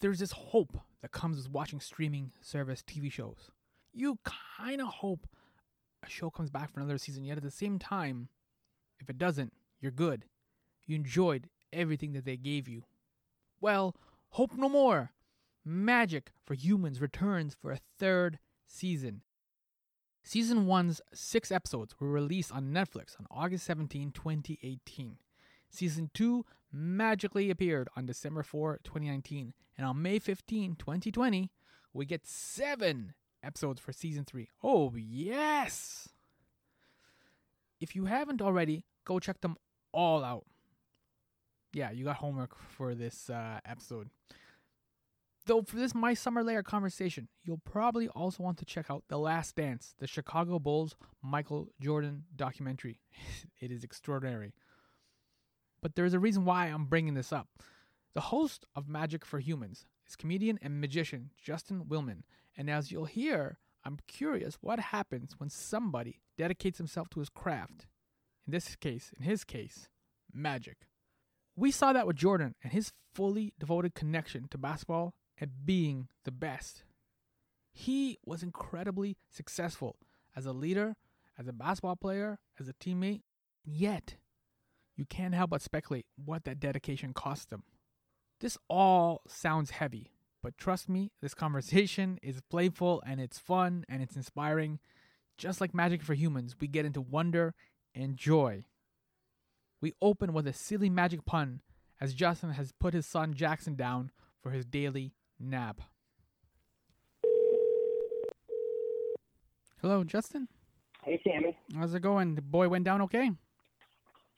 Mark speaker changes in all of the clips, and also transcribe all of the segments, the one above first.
Speaker 1: there's this hope that comes with watching streaming service TV shows. You kind of hope a show comes back for another season, yet at the same time, if it doesn't, you're good. You enjoyed everything that they gave you. Well, hope no more. Magic for Humans returns for a third season. Season 1's six episodes were released on Netflix on August 17, 2018. Season 2 magically appeared on December 4, 2019, and on May 15, 2020, we get seven episodes for Season 3. Oh, yes! If you haven't already, go check them all out. Yeah, you got homework for this uh, episode. Though for this My Summer Lair conversation, you'll probably also want to check out The Last Dance, the Chicago Bulls Michael Jordan documentary. it is extraordinary. But there's a reason why I'm bringing this up. The host of Magic for Humans is comedian and magician Justin Willman, and as you'll hear, I'm curious what happens when somebody dedicates himself to his craft. In this case, in his case, magic. We saw that with Jordan and his fully devoted connection to basketball and being the best. He was incredibly successful as a leader, as a basketball player, as a teammate, and yet you can't help but speculate what that dedication cost them. This all sounds heavy, but trust me, this conversation is playful and it's fun and it's inspiring. Just like Magic for Humans, we get into wonder and joy. We open with a silly magic pun as Justin has put his son Jackson down for his daily nap. Hello, Justin.
Speaker 2: Hey, Sammy.
Speaker 1: How's it going? The boy went down okay?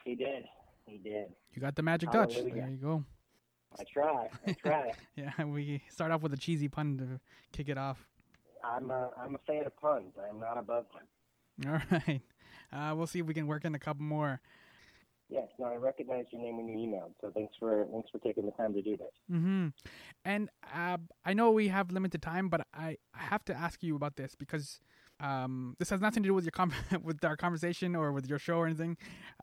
Speaker 2: He did. He did.
Speaker 1: You got the magic touch. There you go.
Speaker 2: I try. I try.
Speaker 1: Yeah, we start off with a cheesy pun to kick it off.
Speaker 2: I'm a, I'm a fan of puns. I'm not above them.
Speaker 1: All right. Uh, we'll see if we can work in a couple more.
Speaker 2: Yes. No, I recognized your name when you emailed. So thanks for thanks for taking the time to do this.
Speaker 1: hmm And uh, I know we have limited time, but I, I have to ask you about this because um, this has nothing to do with your com- with our conversation or with your show or anything.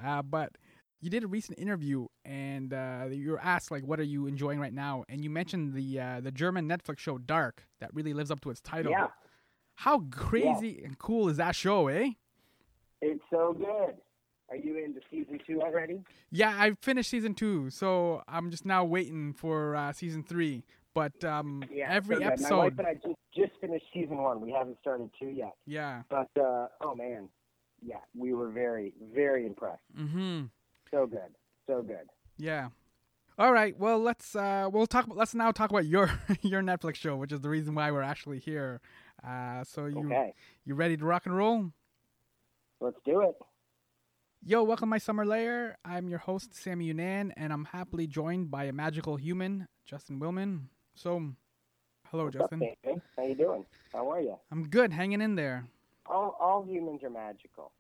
Speaker 1: Uh, but you did a recent interview and uh, you were asked like, "What are you enjoying right now?" And you mentioned the uh, the German Netflix show Dark that really lives up to its title.
Speaker 2: Yeah.
Speaker 1: How crazy and cool is that show, eh?
Speaker 2: It's so good. Are you into season two already?
Speaker 1: Yeah, I finished season two, so I'm just now waiting for uh, season three. But um,
Speaker 2: Yeah.
Speaker 1: every
Speaker 2: so good. My wife
Speaker 1: episode,
Speaker 2: and I just just finished season one. We haven't started two yet.
Speaker 1: yeah.
Speaker 2: But uh, oh man, yeah, we were very very impressed.
Speaker 1: Mm-hmm.
Speaker 2: So good. So good.
Speaker 1: Yeah. All right. Well, let's uh, we'll talk. Let's now talk about your your Netflix show, which is the reason why we're actually here. Uh, so you
Speaker 2: Okay.
Speaker 1: you ready to rock and roll?
Speaker 2: Let's do it.
Speaker 1: Yo, welcome my summer lair. I'm your host Sammy Younan, and I'm happily joined by a magical human, Justin Willman. So, hello,
Speaker 2: What's
Speaker 1: Justin.
Speaker 2: Sammy? How you doing? How are you?
Speaker 1: I'm good, hanging in there.
Speaker 2: All all humans are magical.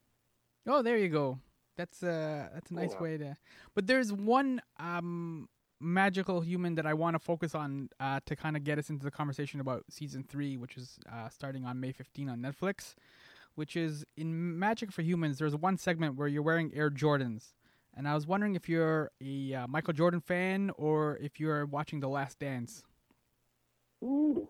Speaker 1: Oh, there you go. That's uh that's a nice
Speaker 2: Yeah.
Speaker 1: way to. But there's one um magical human that I want to focus on uh to kind of get us into the conversation about season 3, which is uh starting on May 15 on Netflix, which is in Magic for Humans there's one segment where you're wearing Air Jordans. And I was wondering if you're a uh, Michael Jordan fan or if you're watching The Last Dance.
Speaker 2: Ooh.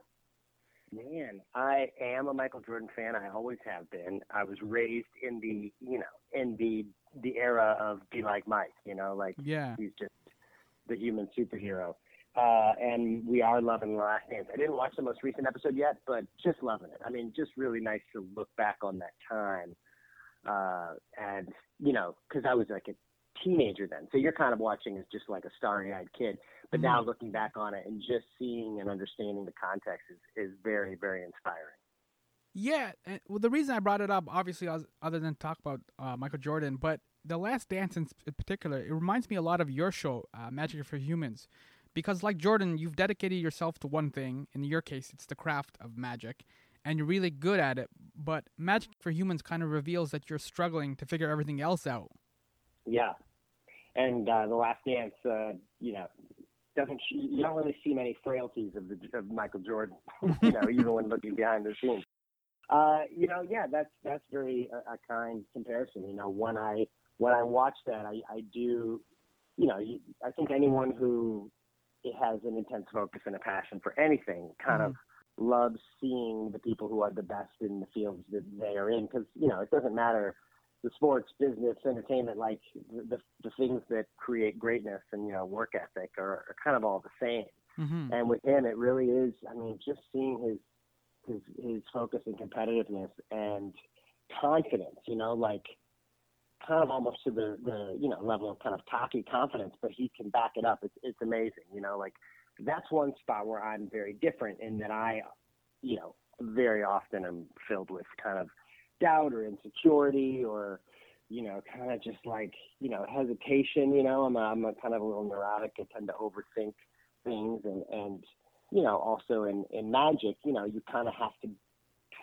Speaker 2: Man, I am a Michael Jordan fan. I always have been. I was raised in the, you know, in the the era of be like Mike, you know, like
Speaker 1: Yeah.
Speaker 2: he's just the human superhero. Uh, and we are loving The Last Dance. I didn't watch the most recent episode yet, but just loving it. I mean, just really nice to look back on that time. Uh, and, you know, because I was like a teenager then. So you're kind of watching as just like a starry eyed kid. But now looking back on it and just seeing and understanding the context is, is very, very inspiring.
Speaker 1: Yeah, and, well, the reason I brought it up, obviously, was, other than talk about uh, Michael Jordan, but The Last Dance in, in particular, it reminds me a lot of your show, uh, Magic for Humans, because like Jordan, you've dedicated yourself to one thing. In your case, it's the craft of magic, and you're really good at it. But Magic for Humans kind of reveals that you're struggling to figure everything else out.
Speaker 2: Yeah. And uh, The Last Dance, uh, you know, doesn't you don't really see many frailties of the of Michael Jordan, you know, even when looking behind the scenes. Uh, you know, yeah, that's that's very uh, a kind comparison. You know, when I when I watch that, I, I do, you know, you, I think anyone who it has an intense focus and a passion for anything. Kind mm-hmm. of loves seeing the people who are the best in the fields that they are in because you know it doesn't matter the sports, business, entertainment, like the, the things that create greatness and you know work ethic are, are kind of all the same. Mm-hmm. And with him, it really is. I mean, just seeing his his his focus and competitiveness and confidence. You know, like kind of almost to the the you know level of kind of cocky confidence, but he can back it up. It's it's amazing. You know, like that's one spot where I'm very different in that I, you know, very often am filled with kind of doubt or insecurity or you know kind of just like you know hesitation you know? I'm a, i'm a kind of a little neurotic. I tend to overthink things and and you know also in in magic you know you kind of have to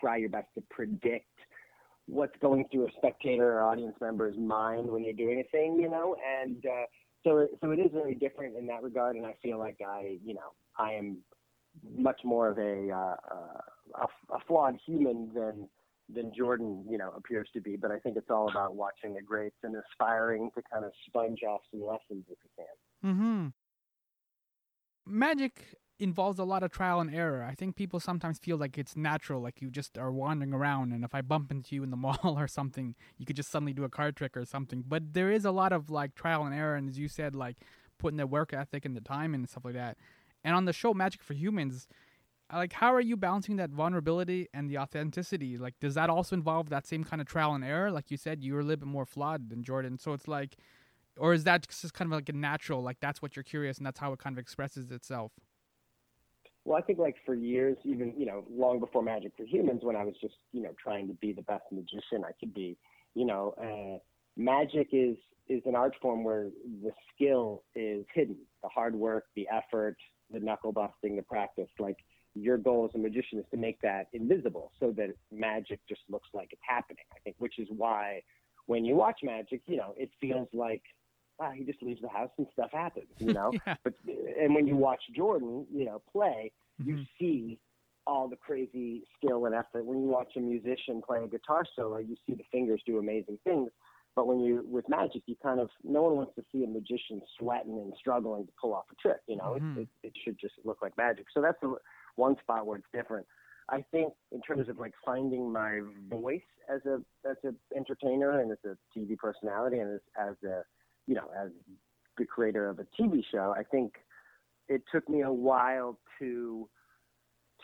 Speaker 2: try your best to predict what's going through a spectator or audience member's mind when you're doing a thing you know? And uh so so it is very different in that regard and i feel like i you know i am much more of a uh, uh a, a flawed human than than Jordan, you know, appears to be. But I think it's all about watching the greats and aspiring to kind of sponge off some lessons if you can.
Speaker 1: Mm-hmm. Magic involves a lot of trial and error. I think people sometimes feel like it's natural, like you just are wandering around, and if I bump into you in the mall or something, you could just suddenly do a card trick or something. But there is a lot of like trial and error, and as you said, like putting the work ethic and the time and stuff like that. And on the show Magic for Humans, like how are you balancing that vulnerability and the authenticity? Like does that also involve that same kind of trial and error? Like you said you're a little bit more flawed than jordan. So it's like or is that just kind of like a natural like that's what you're curious and that's how it kind of expresses itself?
Speaker 2: Well i think like for years even you know long before magic for humans when i was just you know trying to be the best magician i could be you know uh, magic is is an art form where the skill is hidden. The hard work the effort the knuckle busting the practice like your goal as a magician is to make that invisible so that magic just looks like it's happening. I think, which is why when you watch magic, you know, it feels like ah, he just leaves the house and stuff happens, you know. yeah. But and when you watch Jordan, you know, play, mm-hmm. you see all the crazy skill and effort. When you watch a musician play a guitar solo, you see the fingers do amazing things. But when you with magic, you kind of no one wants to see a magician sweating and struggling to pull off a trick. You know, mm-hmm. it, it, it should just look like magic. So that's the one spot where it's different. I think in terms of like finding my voice as a as an entertainer and as a TV personality and as, as a you know as the creator of a TV show, I think it took me a while to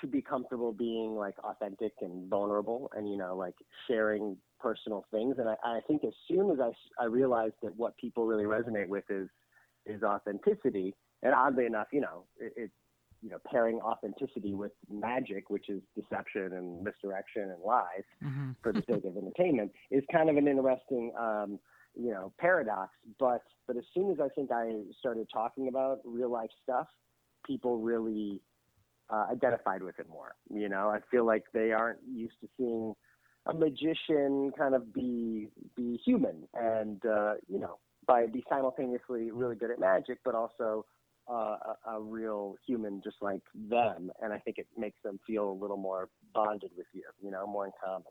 Speaker 2: to be comfortable being like authentic and vulnerable and you know like sharing personal things and I, I think as soon as I, I realized that what people really resonate with is is authenticity and oddly enough you know it, it you know, pairing authenticity with magic, which is deception and misdirection and lies mm-hmm. for the sake of entertainment, is kind of an interesting, um, you know, paradox. But but as soon as I think I started talking about real life stuff, people really uh, identified with it more. You know, I feel like they aren't used to seeing a magician kind of be be human and uh, you know by be simultaneously really good at magic, but also uh, a, a, real human just like them, and I think it makes them feel a little more bonded with you, you know, more in common.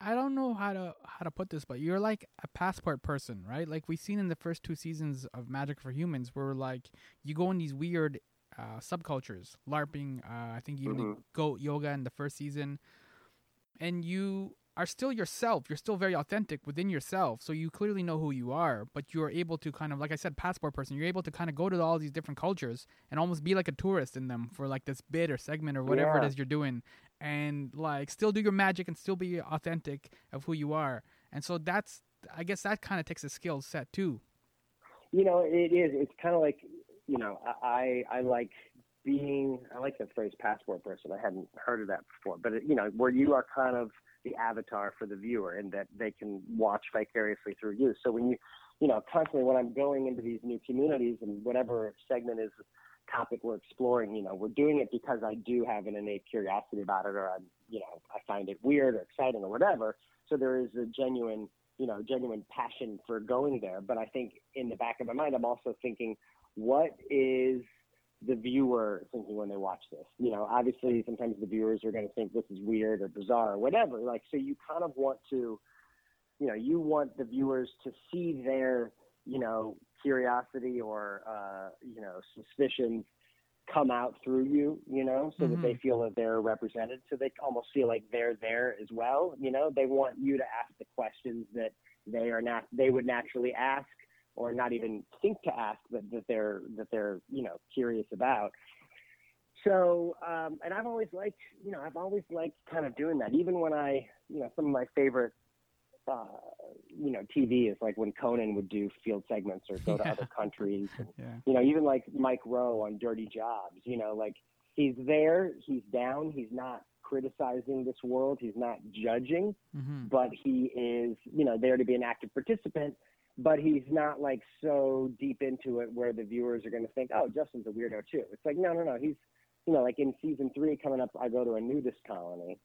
Speaker 1: I don't know how to how to put this, but you're like a passport person, right? Like we've seen in the first two seasons of Magic for Humans, where like you go in these weird uh, subcultures, LARPing. Uh, I think even mm-hmm. goat yoga in the first season, and you are still yourself. You're still very authentic within yourself. So you clearly know who you are, but you're able to kind of, like I said, passport person, you're able to kind of go to all these different cultures and almost be like a tourist in them for like this bit or segment or whatever yeah. it is you're doing and like still do your magic and still be authentic of who you are. And so that's, I guess that kind of takes a skill set too.
Speaker 2: You know, it is. It's kind of like, you know, I, I like being, I like the phrase passport person. I hadn't heard of that before, but it, you know, where you are kind of, the avatar for the viewer and that they can watch vicariously through you. So when you, you know, constantly when I'm going into these new communities and whatever segment is topic we're exploring, you know, we're doing it because I do have an innate curiosity about it or I'm, you know, I find it weird or exciting or whatever. So there is a genuine, you know, genuine passion for going there. But I think in the back of my mind, I'm also thinking, what is the viewer thinking when they watch this. You know, obviously sometimes the viewers are going to think this is weird or bizarre or whatever. Like, so you kind of want to, you know, you want the viewers to see their, you know, curiosity or uh, you know suspicions come out through you, you know, so that they
Speaker 1: Mhm.
Speaker 2: feel that they're represented, so they almost feel like they're there as well. You know, they want you to ask the questions that they are not they would naturally ask or not even think to ask, but that they're that they're you know curious about. So, um, and I've always liked, you know, I've always liked kind of doing that. Even when I, you know, some of my favorite, uh, you know, TV is like when Conan would do field segments or go to
Speaker 1: Yeah.
Speaker 2: other countries. And,
Speaker 1: Yeah.
Speaker 2: you know, even like Mike Rowe on Dirty Jobs, you know, like he's there, he's down, he's not criticizing this world, he's not judging,
Speaker 1: hmm
Speaker 2: but he is, you know, there to be an active participant. But he's not like so deep into it where the viewers are going to think, oh, Justin's a weirdo too. It's like, no, no, no. He's, you know, like in season three coming up, I go to a nudist colony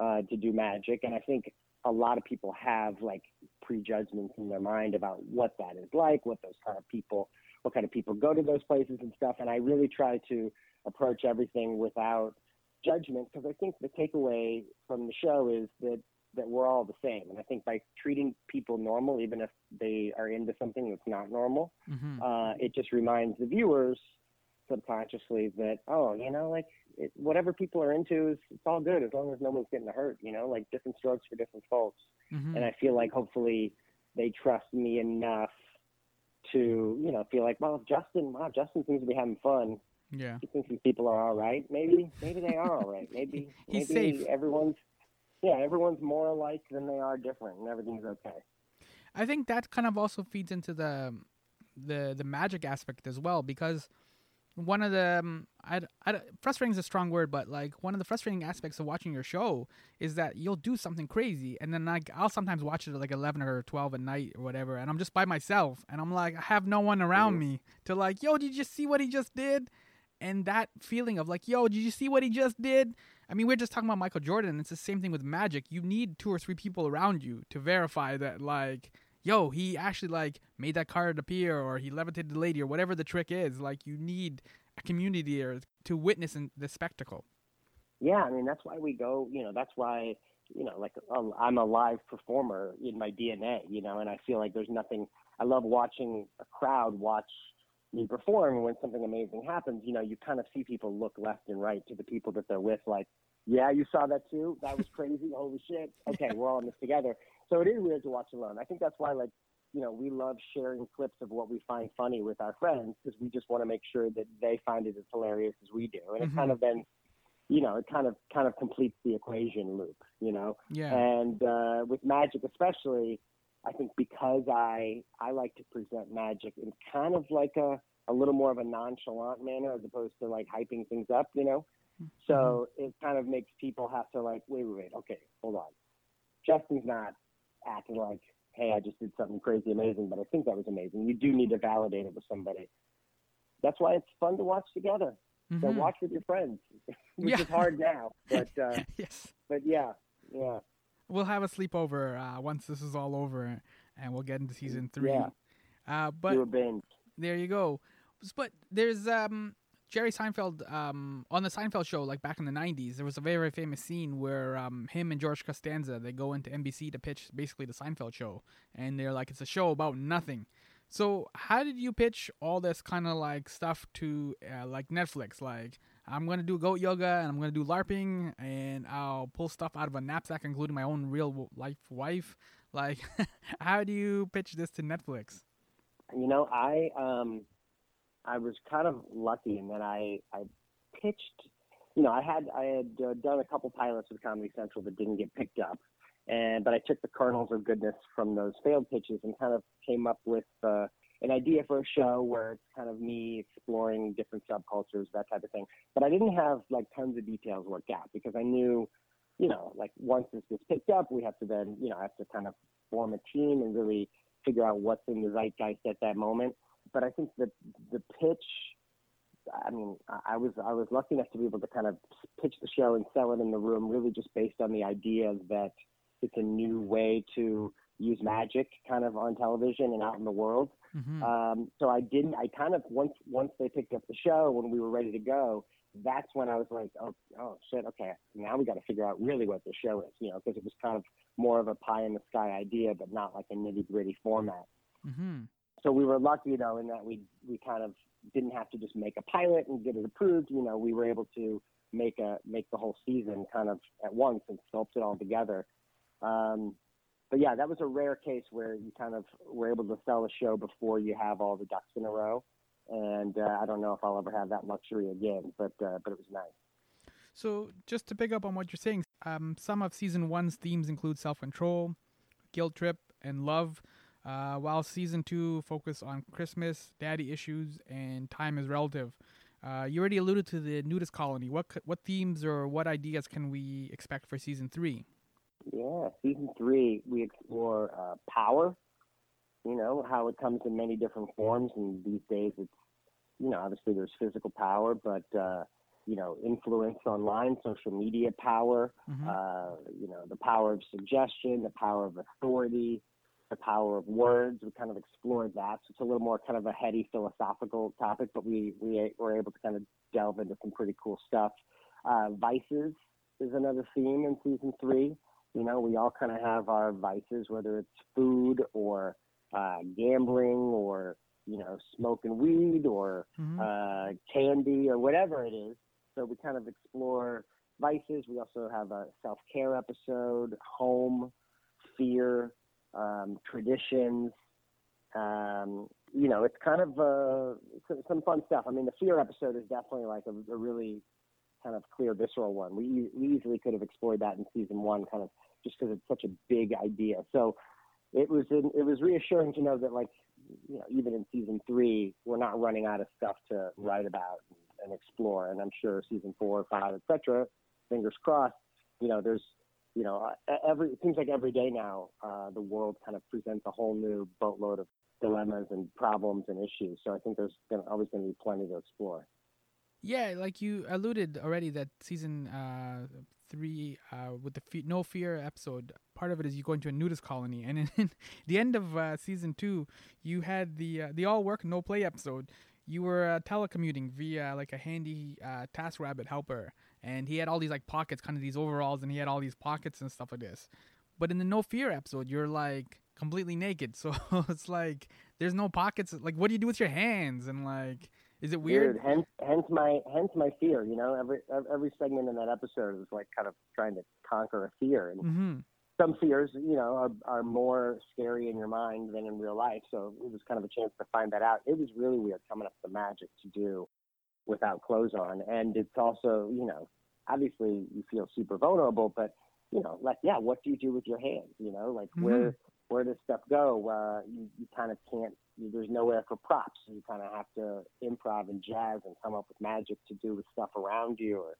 Speaker 2: uh, to do magic, and I think a lot of people have like prejudgments in their mind about what that is like, what those kind of people, what kind of people go to those places and stuff. And I really try to approach everything without judgment because I think the takeaway from the show is that that we're all the same. And I think by treating people normal, even if they are into something that's not normal,
Speaker 1: hmm
Speaker 2: uh, it just reminds the viewers subconsciously that oh, you know, like it, whatever people are into is it's all good as long as no one's getting hurt. You know, like different strokes for different folks.
Speaker 1: hmm
Speaker 2: And I feel like hopefully they trust me enough to you know feel like well, Justin, wow, Justin seems to be having fun.
Speaker 1: Yeah.
Speaker 2: He thinks these people are all right. Maybe maybe they are all right. Maybe
Speaker 1: He's
Speaker 2: maybe
Speaker 1: safe.
Speaker 2: everyone's yeah, everyone's more alike than they are different, and everything's okay.
Speaker 1: I think that kind of also feeds into the the the magic aspect as well because one of the um, I, I, frustrating is a strong word, but like one of the frustrating aspects of watching your show is that you'll do something crazy, and then like I'll sometimes watch it at like eleven or twelve at night or whatever, and I'm just by myself, and I'm like I have no one around
Speaker 2: Mhm.
Speaker 1: me to like, yo, did you see what he just did? And that feeling of like, yo, did you see what he just did? I mean, we're just talking about Michael Jordan. It's the same thing with magic. You need two or three people around you to verify that, like, yo, he actually like made that card appear or he levitated the lady or whatever the trick is. Like, you need a community there to witness the spectacle.
Speaker 2: Yeah, I mean that's why we go. You know, that's why you know, like um, I'm a live performer in my DNA. You know, and I feel like there's nothing. I love watching a crowd watch me perform. And when something amazing happens, you know, you kind of see people look left and right to the people that they're with, like, yeah, you saw that too. That was crazy. Holy shit. Okay, we're all in this together. So it is weird to watch alone. I think that's why, like, you know, we love sharing clips of what we find funny with our friends because we just want to make sure that they find it as hilarious as we do. And
Speaker 1: Mhm.
Speaker 2: it kind of then, you know, it kind of kind of completes the equation loop, you know.
Speaker 1: Yeah.
Speaker 2: And uh, with magic, especially, I think because I I like to present magic in kind of like a a little more of a nonchalant manner as opposed to like hyping things up, you know. So it kind of makes people have to like, wait, wait, wait, okay, hold on. Justin's not acting like, hey, I just did something crazy amazing, but I think that was amazing. You do need to validate it with somebody. That's why it's fun to watch together. So
Speaker 1: Mhm.
Speaker 2: watch with your friends, which
Speaker 1: Yeah.
Speaker 2: is hard now, but uh,
Speaker 1: yes.
Speaker 2: but yeah, yeah.
Speaker 1: We'll have a sleepover uh, once this is all over and we'll get into season three.
Speaker 2: Yeah.
Speaker 1: Uh, but. There you go. But there's um Jerry Seinfeld um on the Seinfeld show like back in the 90s there was a very very famous scene where um him and George Costanza they go into NBC to pitch basically the Seinfeld show and they're like it's a show about nothing. So how did you pitch all this kind of like stuff to uh, like Netflix like I'm to do goat yoga and I'm to do larping and I'll pull stuff out of a knapsack including my own real life wife like how do you pitch this to Netflix?
Speaker 2: You know, I um, I was kind of lucky in that I I pitched. You know, I had I had uh, done a couple pilots with Comedy Central that didn't get picked up, and but I took the kernels of goodness from those failed pitches and kind of came up with uh, an idea for a show where it's kind of me exploring different subcultures, that type of thing. But I didn't have like tons of details worked out because I knew, you know, like once this gets picked up, we have to then, you know, I have to kind of form a team and really figure out what's in the zeitgeist at that moment. But I think that the pitch, I mean, I- was I was lucky enough to be able to kind of pitch the show and sell it in the room, really just based on the idea that it's a new way to use magic, kind of on television and out in the world.
Speaker 1: Mhm.
Speaker 2: Um, so I didn't. I kind of once once they picked up the show when we were ready to go. That's when I was like, oh, oh shit, okay. Now we got to figure out really what the show is, you know, because it was kind of more of a pie in the sky idea, but not like a nitty gritty format.
Speaker 1: Mhm.
Speaker 2: so we were lucky, though in that we we kind of didn't have to just make a pilot and get it approved. You know, we were able to make a make the whole season kind of at once and sculpt it all together. Um, but yeah, that was a rare case where you kind of were able to sell a show before you have all the ducks in a row. And uh, I don't know if I'll ever have that luxury again, but uh, but it was nice.
Speaker 1: So just to pick up on what you're saying, um, some of season one's themes include self-control, guilt trip, and love. Uh, while season two focus on Christmas, daddy issues, and time is relative. Uh, you already alluded to the nudist colony. What what themes or what ideas can we expect for season three?
Speaker 2: Yeah, season three we explore uh, power. You know how it comes in many different forms, and these days it's you know obviously there's physical power, but uh, you know influence online, social media power.
Speaker 1: Mhm.
Speaker 2: Uh, you know the power of suggestion, the power of authority, the power of words. We kind of explored that. So it's a little more kind of a heady philosophical topic, but we we were able to kind of delve into some pretty cool stuff. Uh, vices is another theme in season three. You know, we all kind of have our vices, whether it's food or uh, gambling or you know smoking weed or
Speaker 1: Mhm.
Speaker 2: uh, candy or whatever it is. So we kind of explore vices. We also have a self care episode, home, fear, um, traditions. Um, you know, it's kind of uh, some, some fun stuff. I mean, the fear episode is definitely like a, a really kind of clear, visceral one. We, we easily could have explored that in season one, kind of just because it's such a big idea. So it was in, it was reassuring to know that like you know even in season three we're not running out of stuff to write about and, explore. And I'm sure season four, five, etc. Fingers crossed. You know, there's you know every it seems like every day now uh, the world kind of presents a whole new boatload of dilemmas and problems and issues. So I think there's gonna, always going to be plenty to explore.
Speaker 1: Yeah, like you alluded already that season uh, three uh, with the fe- no fear episode, part of it is you go into a nudist colony, and in the end of uh, season two, you had the uh, the all work no play episode. You were uh, telecommuting via like a handy uh, TaskRabbit helper, and he had all these like pockets, kind of these overalls, and he had all these pockets and stuff like this. But in the no fear episode, you're like completely naked, so it's like there's no pockets. Like, what do you do with your hands? And like, is it weird?
Speaker 2: Dude, hence, hence my hence my fear. You know, every every segment in that episode is like kind of trying to conquer a fear, and
Speaker 1: Mm-hmm.
Speaker 2: some fears, you know, are, are more scary in your mind than in real life. So it was kind of a chance to find that out. It was really weird coming up with the magic to do without clothes on, and it's also, you know, obviously you feel super vulnerable, but you know, like yeah, what do you do with your hands? You know, like where where does stuff go? Uh, you you kind of can't. There's nowhere for props. So you kind of have to improv and jazz and come up with magic to do with stuff around you, or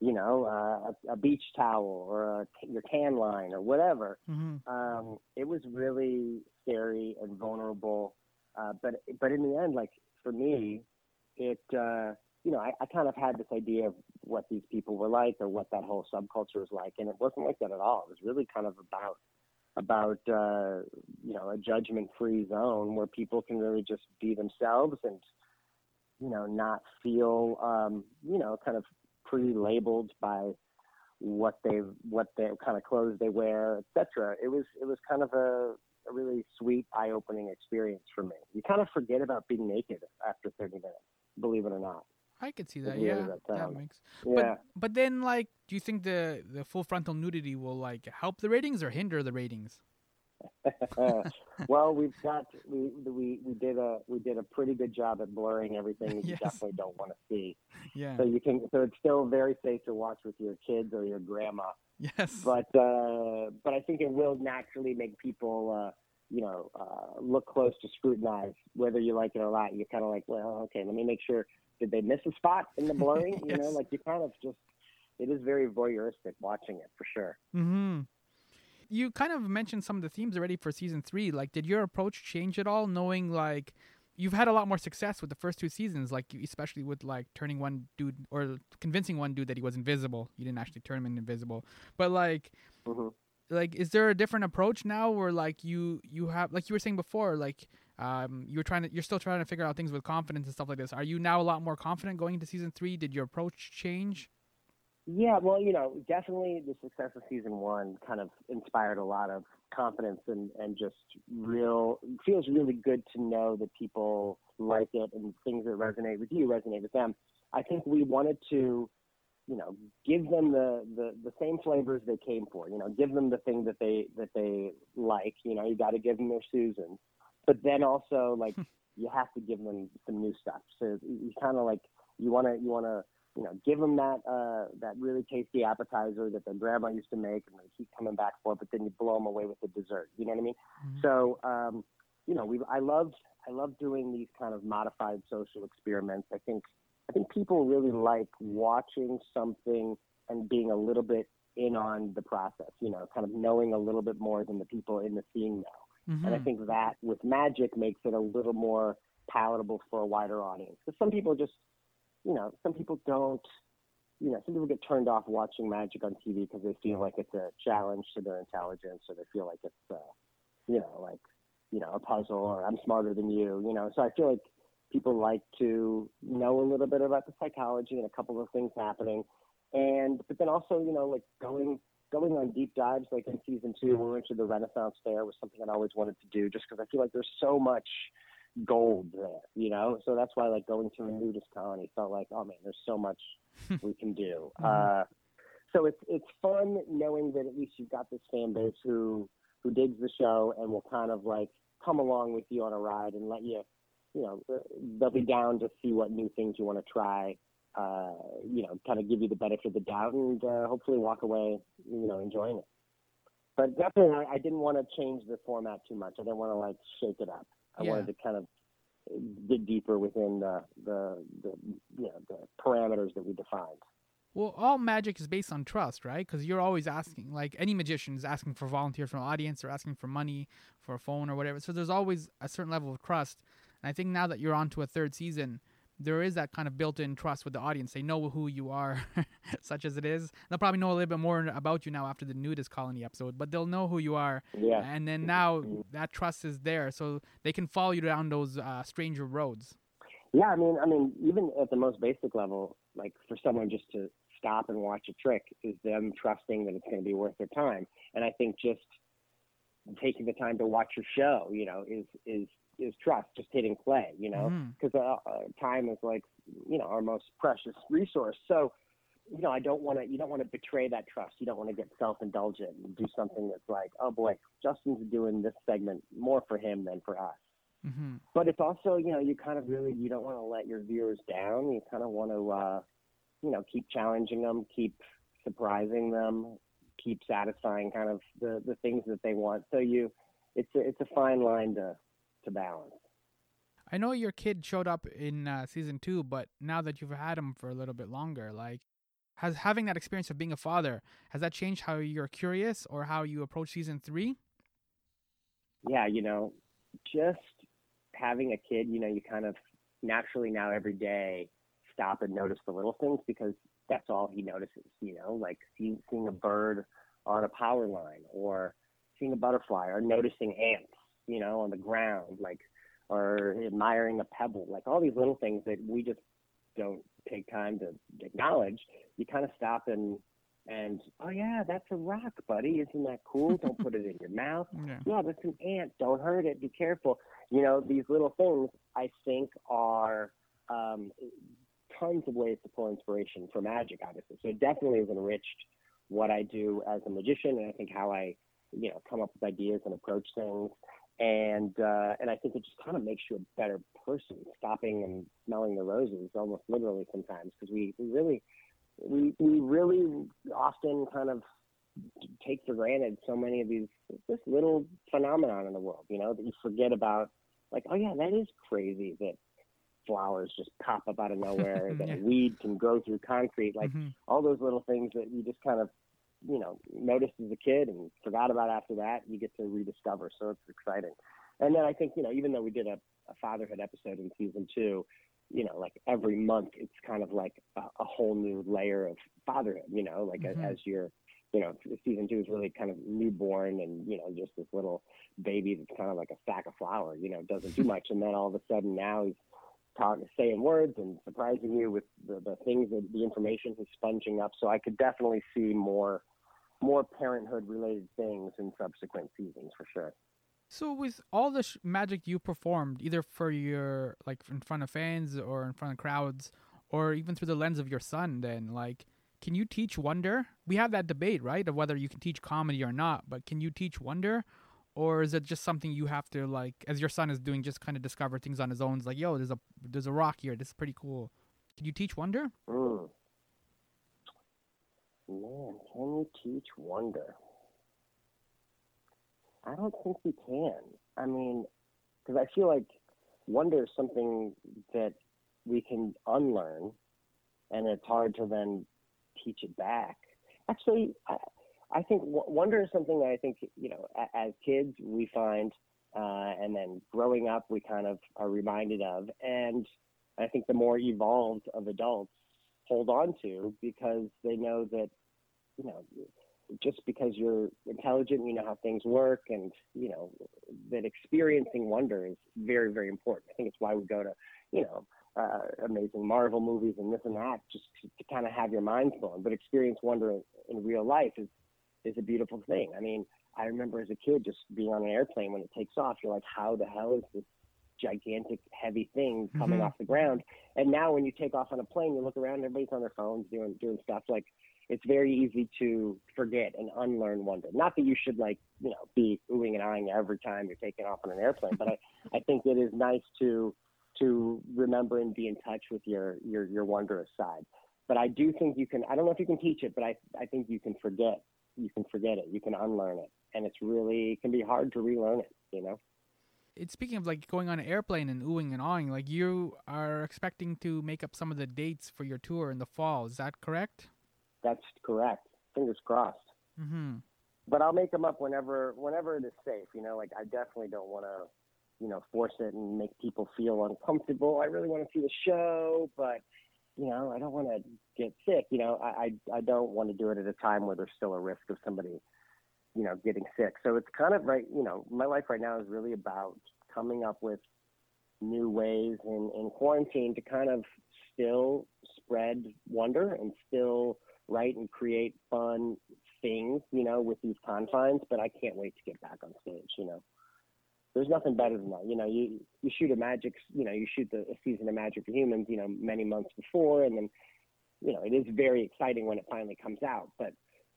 Speaker 2: you know, uh, a, a beach towel or a, your tan line or whatever.
Speaker 1: Mm-hmm.
Speaker 2: Um, it was really scary and vulnerable. Uh, but but in the end, like for me, it uh, you know I, I kind of had this idea of what these people were like or what that whole subculture was like, and it wasn't like that at all. It was really kind of about about uh, you know a judgment-free zone where people can really just be themselves and you know not feel um, you know kind of pre-labeled by what they what they kind of clothes they wear, etc. It was it was kind of a, a really sweet, eye-opening experience for me. You kind of forget about being naked after 30 minutes, believe it or not.
Speaker 1: I could see that. Yeah,
Speaker 2: that
Speaker 1: that makes.
Speaker 2: Yeah.
Speaker 1: But but then like, do you think the the full frontal nudity will like help the ratings or hinder the ratings?
Speaker 2: well, we've got we we we did a we did a pretty good job at blurring everything that you
Speaker 1: Yes.
Speaker 2: definitely don't want to see.
Speaker 1: Yeah.
Speaker 2: So you can so it's still very safe to watch with your kids or your grandma.
Speaker 1: yes.
Speaker 2: but uh, but I think it will naturally make people, uh, you know, uh, look close to scrutinize whether you like it or not. You're kind of like, well, okay, let me make sure. Did they miss a spot in the blurring? You know, like you kind of just. It is very voyeuristic watching it for sure.
Speaker 1: hmm You kind of mentioned some of the themes already for season three. Like, did your approach change at all? Knowing like you've had a lot more success with the first two seasons, like especially with like turning one dude or convincing one dude that he was invisible. You didn't actually turn him invisible, but like
Speaker 2: hmm
Speaker 1: like is there a different approach now where like you you have like you were saying before like um you were trying to you're still trying to figure out things with confidence and stuff like this are you now a lot more confident going into season three did your approach change
Speaker 2: Yeah, well, you know, definitely the success of season one kind of inspired a lot of confidence and, and just real feels really good to know that people like it and things that resonate with you resonate with them. I think we wanted to, you know, give them the, the, the same flavors they came for. You know, give them the thing that they that they like. You know, you got to give them their Susan, but then also like hmm. you have to give them some new stuff. So you kind of like you want to you want to you know, give them that uh, that really tasty appetizer that their grandma used to make, and they keep coming back for. But then you blow them away with the dessert. You know what I mean? Mm-hmm. So, um, you know, we I love I love doing these kind of modified social experiments. I think I think people really like watching something and being a little bit in on the process. You know, kind of knowing a little bit more than the people in the scene know. Mm-hmm. And I mm-hmm. think that with magic makes it a little more palatable for a wider audience. Because some people just you know, some people don't, you know, some people get turned off watching magic on TV because they feel like it's a challenge to their intelligence or they feel like it's, uh, you know, like, you know, a puzzle or I'm smarter than you, you know. So I feel like people like to know a little bit about the psychology and a couple of things happening. And, but then also, you know, like going, going on deep dives like in season two, we went to the Renaissance Fair was something I always wanted to do just because I feel like there's so much gold there, you know? So that's why like going to a nudist colony felt like, oh man, there's so much we can do. Mm-hmm. Uh, so it's it's fun knowing that at least you've got this fan base who who digs the show and will kind of like come along with you on a ride and let you, you know, uh, they'll be down to see what new things you want to try. Uh, you know, kind of give you the benefit of the doubt and uh, hopefully walk away, you know, enjoying it. But definitely, I, I didn't want to change the format too much. I didn't want to like shake it up. I yeah. wanted to kind of dig deeper within the, the, the, you know, the parameters that we defined.
Speaker 1: Well, all magic is based on trust, right? Because you're always asking, like any magician is asking for volunteers from the audience or asking for money for a phone or whatever. So there's always a certain level of trust. And I think now that you're on to a third season, there is that kind of built-in trust with the audience. They know who you are, such as it is. They'll probably know a little bit more about you now after the nudist colony episode, but they'll know who you are.
Speaker 2: Yeah.
Speaker 1: And then now that trust is there, so they can follow you down those uh, stranger roads.
Speaker 2: Yeah, I mean, I mean, even at the most basic level, like for someone just to stop and watch a trick is them trusting that it's going to be worth their time. And I think just taking the time to watch your show, you know, is is is trust, just hitting play, you know, because mm-hmm. uh, uh, time is like, you know, our most precious resource. So, you know, I don't want to, you don't want to betray that trust. You don't want to get self-indulgent and do something that's like, oh boy, Justin's doing this segment more for him than for us. Mm-hmm. But it's also, you know, you kind of really, you don't want to let your viewers down. You kind of want to, uh, you know, keep challenging them, keep surprising them, keep satisfying kind of the, the things that they want. So you, it's a, it's a fine line to, to balance.
Speaker 1: I know your kid showed up in uh, season two, but now that you've had him for a little bit longer, like, has having that experience of being a father has that changed how you're curious or how you approach season three?
Speaker 2: Yeah, you know, just having a kid, you know, you kind of naturally now every day stop and notice the little things because that's all he notices. You know, like seeing, seeing a bird on a power line or seeing a butterfly or noticing ants you know, on the ground, like, or admiring a pebble, like all these little things that we just don't take time to acknowledge. You kind of stop and and oh yeah, that's a rock, buddy. Isn't that cool? Don't put it in your mouth. Yeah. yeah, that's an ant. Don't hurt it. Be careful. You know, these little things I think are um, tons of ways to pull inspiration for magic, obviously. So it definitely has enriched what I do as a magician, and I think how I, you know, come up with ideas and approach things and uh, and I think it just kind of makes you a better person, stopping and smelling the roses, almost literally sometimes, because we, we really we we really often kind of take for granted so many of these this little phenomenon in the world, you know, that you forget about. Like, oh yeah, that is crazy that flowers just pop up out of nowhere, that yeah. a weed can grow through concrete, like mm-hmm. all those little things that you just kind of you know noticed as a kid and forgot about after that you get to rediscover so it's exciting and then i think you know even though we did a, a fatherhood episode in season two you know like every month it's kind of like a, a whole new layer of fatherhood you know like mm-hmm. as you're you know season two is really kind of newborn and you know just this little baby that's kind of like a sack of flour you know doesn't do much and then all of a sudden now he's talk, saying words and surprising you with the, the things that the information he's sponging up. So I could definitely see more more parenthood related things in subsequent seasons for sure.
Speaker 1: So with all the sh- magic you performed, either for your like in front of fans or in front of crowds, or even through the lens of your son, then like, can you teach wonder? We have that debate, right, of whether you can teach comedy or not. But can you teach wonder, or is it just something you have to like, as your son is doing, just kind of discover things on his own? It's like, yo, there's a there's a rock here. This is pretty cool. Can you teach wonder?
Speaker 2: Mm. Man, can you teach wonder? I don't think we can. I mean, because I feel like wonder is something that we can unlearn, and it's hard to then teach it back. Actually, I, I think wonder is something that I think you know, as kids we find, uh, and then growing up we kind of are reminded of, and I think the more evolved of adults hold on to because they know that you know just because you're intelligent, you know how things work, and you know that experiencing wonder is very, very important. I think it's why we go to, you know, uh, amazing Marvel movies and this and that, just to, to kind of have your mind blown. But experience wonder in, in real life is is a beautiful thing. I mean, I remember as a kid just being on an airplane when it takes off, you're like, how the hell is this gigantic, heavy thing coming mm-hmm. off the ground? And now when you take off on a plane, you look around, everybody's on their phones doing doing stuff like it's very easy to forget and unlearn wonder. Not that you should like, you know, be oohing and eyeing every time you're taking off on an airplane, but I, I think it is nice to to remember and be in touch with your your your wondrous side. But I do think you can I don't know if you can teach it, but I I think you can forget. You can forget it. You can unlearn it. And it's really it can be hard to relearn it, you know.
Speaker 1: It's speaking of like going on an airplane and oohing and awing, like you are expecting to make up some of the dates for your tour in the fall. Is that correct?
Speaker 2: That's correct. Fingers crossed.
Speaker 1: Mm-hmm.
Speaker 2: But I'll make them up whenever whenever it is safe. You know, like I definitely don't want to, you know, force it and make people feel uncomfortable. I really want to see the show, but you know, I don't want to get sick. You know, I, I I don't want to do it at a time where there's still a risk of somebody, you know, getting sick. So it's kind of right. You know, my life right now is really about coming up with new ways in in quarantine to kind of still spread wonder and still write and create fun things, you know, with these confines, but I can't wait to get back on stage, you know. There's nothing better than that. You know, you you shoot a magic, you know, you shoot the season of Magic for Humans, you know, many months before, and then, you know, it is very exciting when it finally comes out. But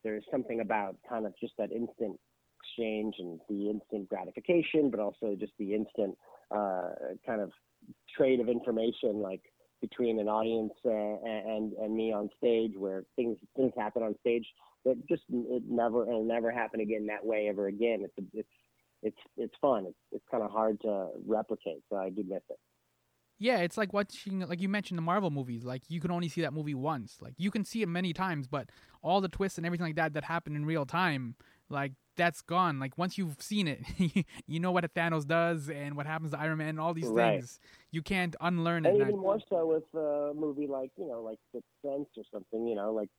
Speaker 2: there's something about kind of just that instant exchange and the instant gratification, but also just the instant uh, kind of trade of information, like between an audience uh, and and me on stage, where things things happen on stage that just it never it'll never happen again that way ever again. It's it's it's it's fun. It's it's kind of hard to replicate, so I do miss it.
Speaker 1: Yeah, it's like watching, like you mentioned, the Marvel movies. Like you can only see that movie once. Like you can see it many times, but all the twists and everything like that that happen in real time, like that's gone. Like once you've seen it, you know what a Thanos does and what happens to Iron Man and all these right. things. You can't unlearn
Speaker 2: it.
Speaker 1: And
Speaker 2: even more so with a movie like you know, like Sixth Sense or something. You know, like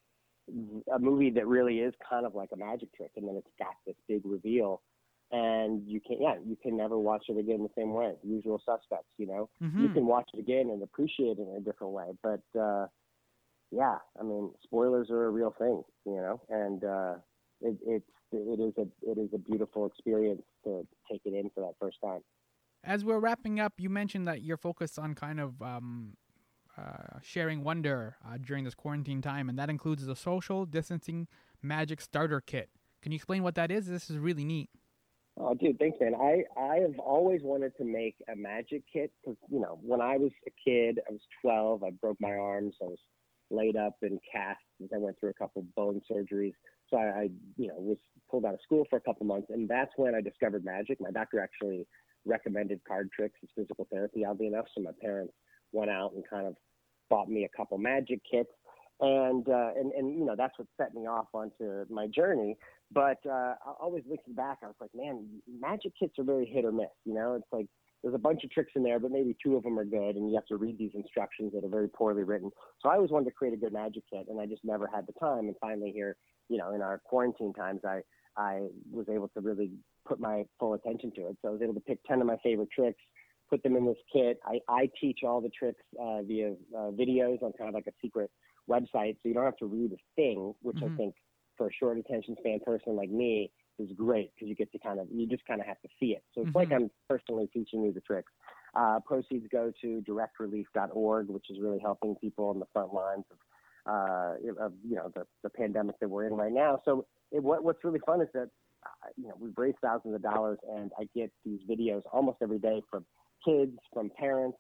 Speaker 2: a movie that really is kind of like a magic trick, and then it's got this big reveal, and you can yeah, you can never watch it again the same way. Usual Suspects. You know,
Speaker 1: mm-hmm.
Speaker 2: you can watch it again and appreciate it in a different way, but. uh yeah, I mean, spoilers are a real thing, you know, and uh, it, it's it is a it is a beautiful experience to take it in for that first time.
Speaker 1: As we're wrapping up, you mentioned that you're focused on kind of um, uh, sharing wonder uh, during this quarantine time, and that includes the social distancing magic starter kit. Can you explain what that is? This is really neat.
Speaker 2: Oh, dude, thanks, man. I I have always wanted to make a magic kit because you know when I was a kid, I was 12. I broke my arms. I was laid up in casts. I went through a couple bone surgeries. So I, I, you know, was pulled out of school for a couple months, and that's when I discovered magic. My doctor actually recommended card tricks as physical therapy, oddly enough. So my parents went out and kind of bought me a couple magic kits, and uh, and and you know that's what set me off onto my journey. But uh, always looking back, I was like, man, magic kits are very hit or miss. You know, it's like there's a bunch of tricks in there, but maybe two of them are good, and you have to read these instructions that are very poorly written. So I always wanted to create a good magic kit, and I just never had the time. And finally, here, you know, in our quarantine times, I I was able to really put my full attention to it. So I was able to pick ten of my favorite tricks, put them in this kit. I, I teach all the tricks uh, via uh, videos on kind of like a secret website, so you don't have to read a thing, which
Speaker 1: Mhm.
Speaker 2: I think for a short attention span person like me is great because you get to kind of you just kind of have to see it. So it's like
Speaker 1: Mhm.
Speaker 2: I'm personally teaching you the tricks. Uh, proceeds go to directrelief.org, which is really helping people on the front lines of, uh, of you know the, the pandemic that we're in right now. So it, what, what's really fun is that uh, you know we've raised thousands of dollars, and I get these videos almost every day from kids, from parents,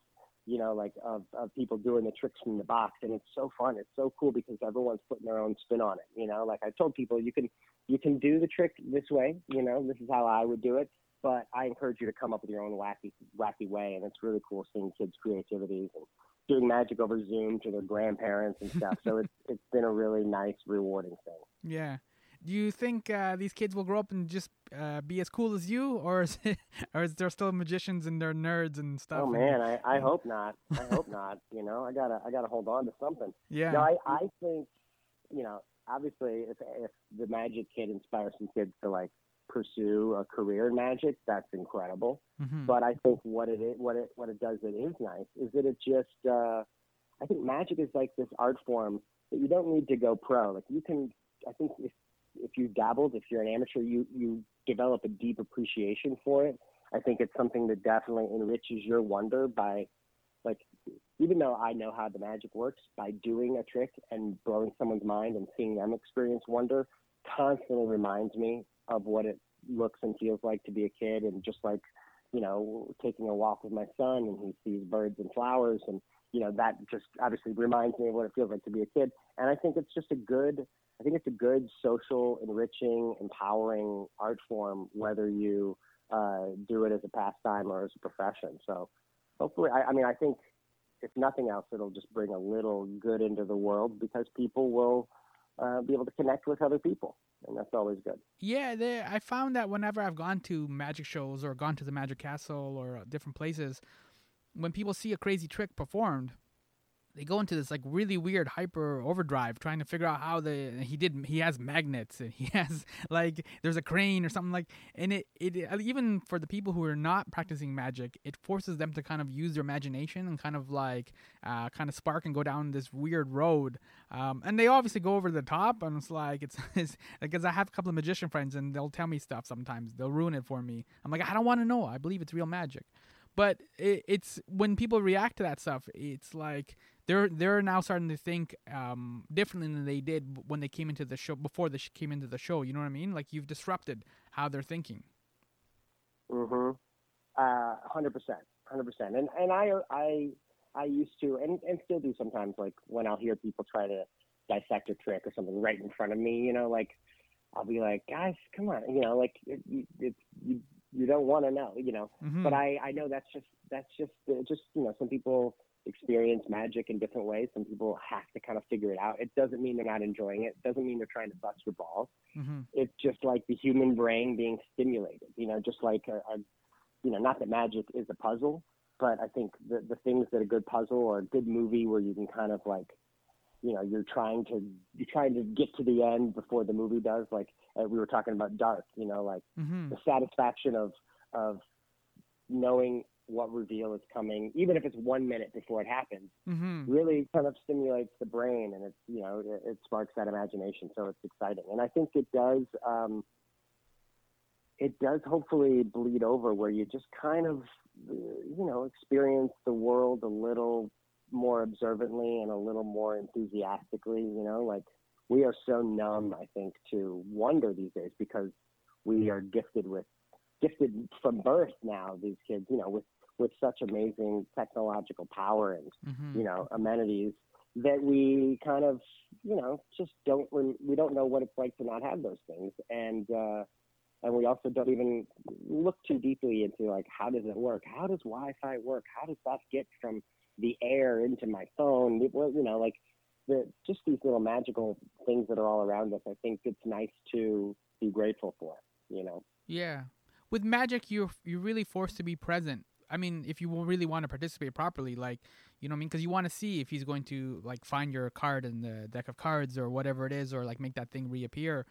Speaker 2: you know, like of, of people doing the tricks from the box, and it's so fun. It's so cool because everyone's putting their own spin on it. You know, like I told people, you can you can do the trick this way. You know, this is how I would do it. But I encourage you to come up with your own wacky wacky way, and it's really cool seeing kids' creativities and doing magic over Zoom to their grandparents and stuff. so it's it's been a really nice, rewarding thing.
Speaker 1: Yeah. Do you think uh, these kids will grow up and just uh, be as cool as you, or is it, or is there still magicians and they're nerds and stuff?
Speaker 2: Oh man, I, I hope not. I hope not. You know, I gotta I gotta hold on to something.
Speaker 1: yeah.
Speaker 2: No, I, I think, you know, obviously if if the magic kid inspires some kids to like pursue a career in magic, that's incredible.
Speaker 1: Mhm.
Speaker 2: But I think what it is, what it what it does that is nice is that it just uh I think magic is like this art form that you don't need to go pro. Like you can I think if if you dabbled, if you're an amateur, you you develop a deep appreciation for it. I think it's something that definitely enriches your wonder by like even though I know how the magic works, by doing a trick and blowing someone's mind and seeing them experience wonder constantly reminds me of what it looks and feels like to be a kid and just like, you know, taking a walk with my son and he sees birds and flowers and you know, that just obviously reminds me of what it feels like to be a kid. And I think it's just a good I think it's a good social, enriching, empowering art form, whether you uh, do it as a pastime or as a profession. So hopefully, I, I mean, I think if nothing else, it'll just bring a little good into the world because people will uh, be able to connect with other people, and that's always good.
Speaker 1: Yeah, they, I found that whenever I've gone to magic shows or gone to the Magic Castle or different places, when people see a crazy trick performed, they go into this like really weird hyper overdrive trying to figure out how the he did he has magnets and he has like there's a crane or something like and it it even for the people who are not practicing magic it forces them to kind of use their imagination and kind of like uh, kind of spark and go down this weird road. Um, and they obviously go over the top and it's like it's, it's because I have a couple of magician friends and they'll tell me stuff sometimes. They'll ruin it for me. I'm like I don't want to know. I believe it's real magic. But it, it's when people react to that stuff it's like they're they're now starting to think um, differently than they did when they came into the show before they came into the show you know what i mean like you've disrupted how they're thinking
Speaker 2: Mm-hmm. Uh, hundred percent, hundred percent. And and I I I used to and and still do sometimes. Like when I'll hear people try to dissect a trick or something right in front of me, you know, like I'll be like, guys, come on, you know, like it, it, you you don't want to know, you know.
Speaker 1: Mhm.
Speaker 2: But I I know that's just that's just uh, just you know some people experience magic in different ways. Some people have to kind of figure it out. It doesn't mean they're not enjoying it. It doesn't mean they're trying to bust your balls
Speaker 1: Mhm.
Speaker 2: it's just like the human brain being stimulated, you know, just like a, a you know, not that magic is a puzzle, but I think the, the things that a good puzzle or a good movie where you can kind of like, you know, you're trying to, you're trying to get to the end before the movie does. Like uh, we were talking about Dark, you know, like
Speaker 1: Mhm.
Speaker 2: the satisfaction of, of knowing what reveal is coming, even if it's one minute before it happens,
Speaker 1: Mhm.
Speaker 2: really kind of stimulates the brain and it's you know it, it sparks that imagination so it's exciting and i think it does um it does hopefully bleed over where you just kind of you know experience the world a little more observantly and a little more enthusiastically you know like we are so numb i think to wonder these days because we are gifted with gifted from birth now these kids you know with with such amazing technological power and
Speaker 1: Mhm.
Speaker 2: you know amenities that we kind of you know just don't we don't know what it's like to not have those things and uh and we also don't even look too deeply into like how does it work how does wi-fi work how does that get from the air into my phone well, you know like the just these little magical things that are all around us i think it's nice to be grateful for you know
Speaker 1: Yeah. With magic, you're you're really forced to be present. I mean, if you really want to participate properly, like you know, what I mean, because you want to see if he's going to like find your card in the deck of cards or whatever it is, or like make that thing reappear.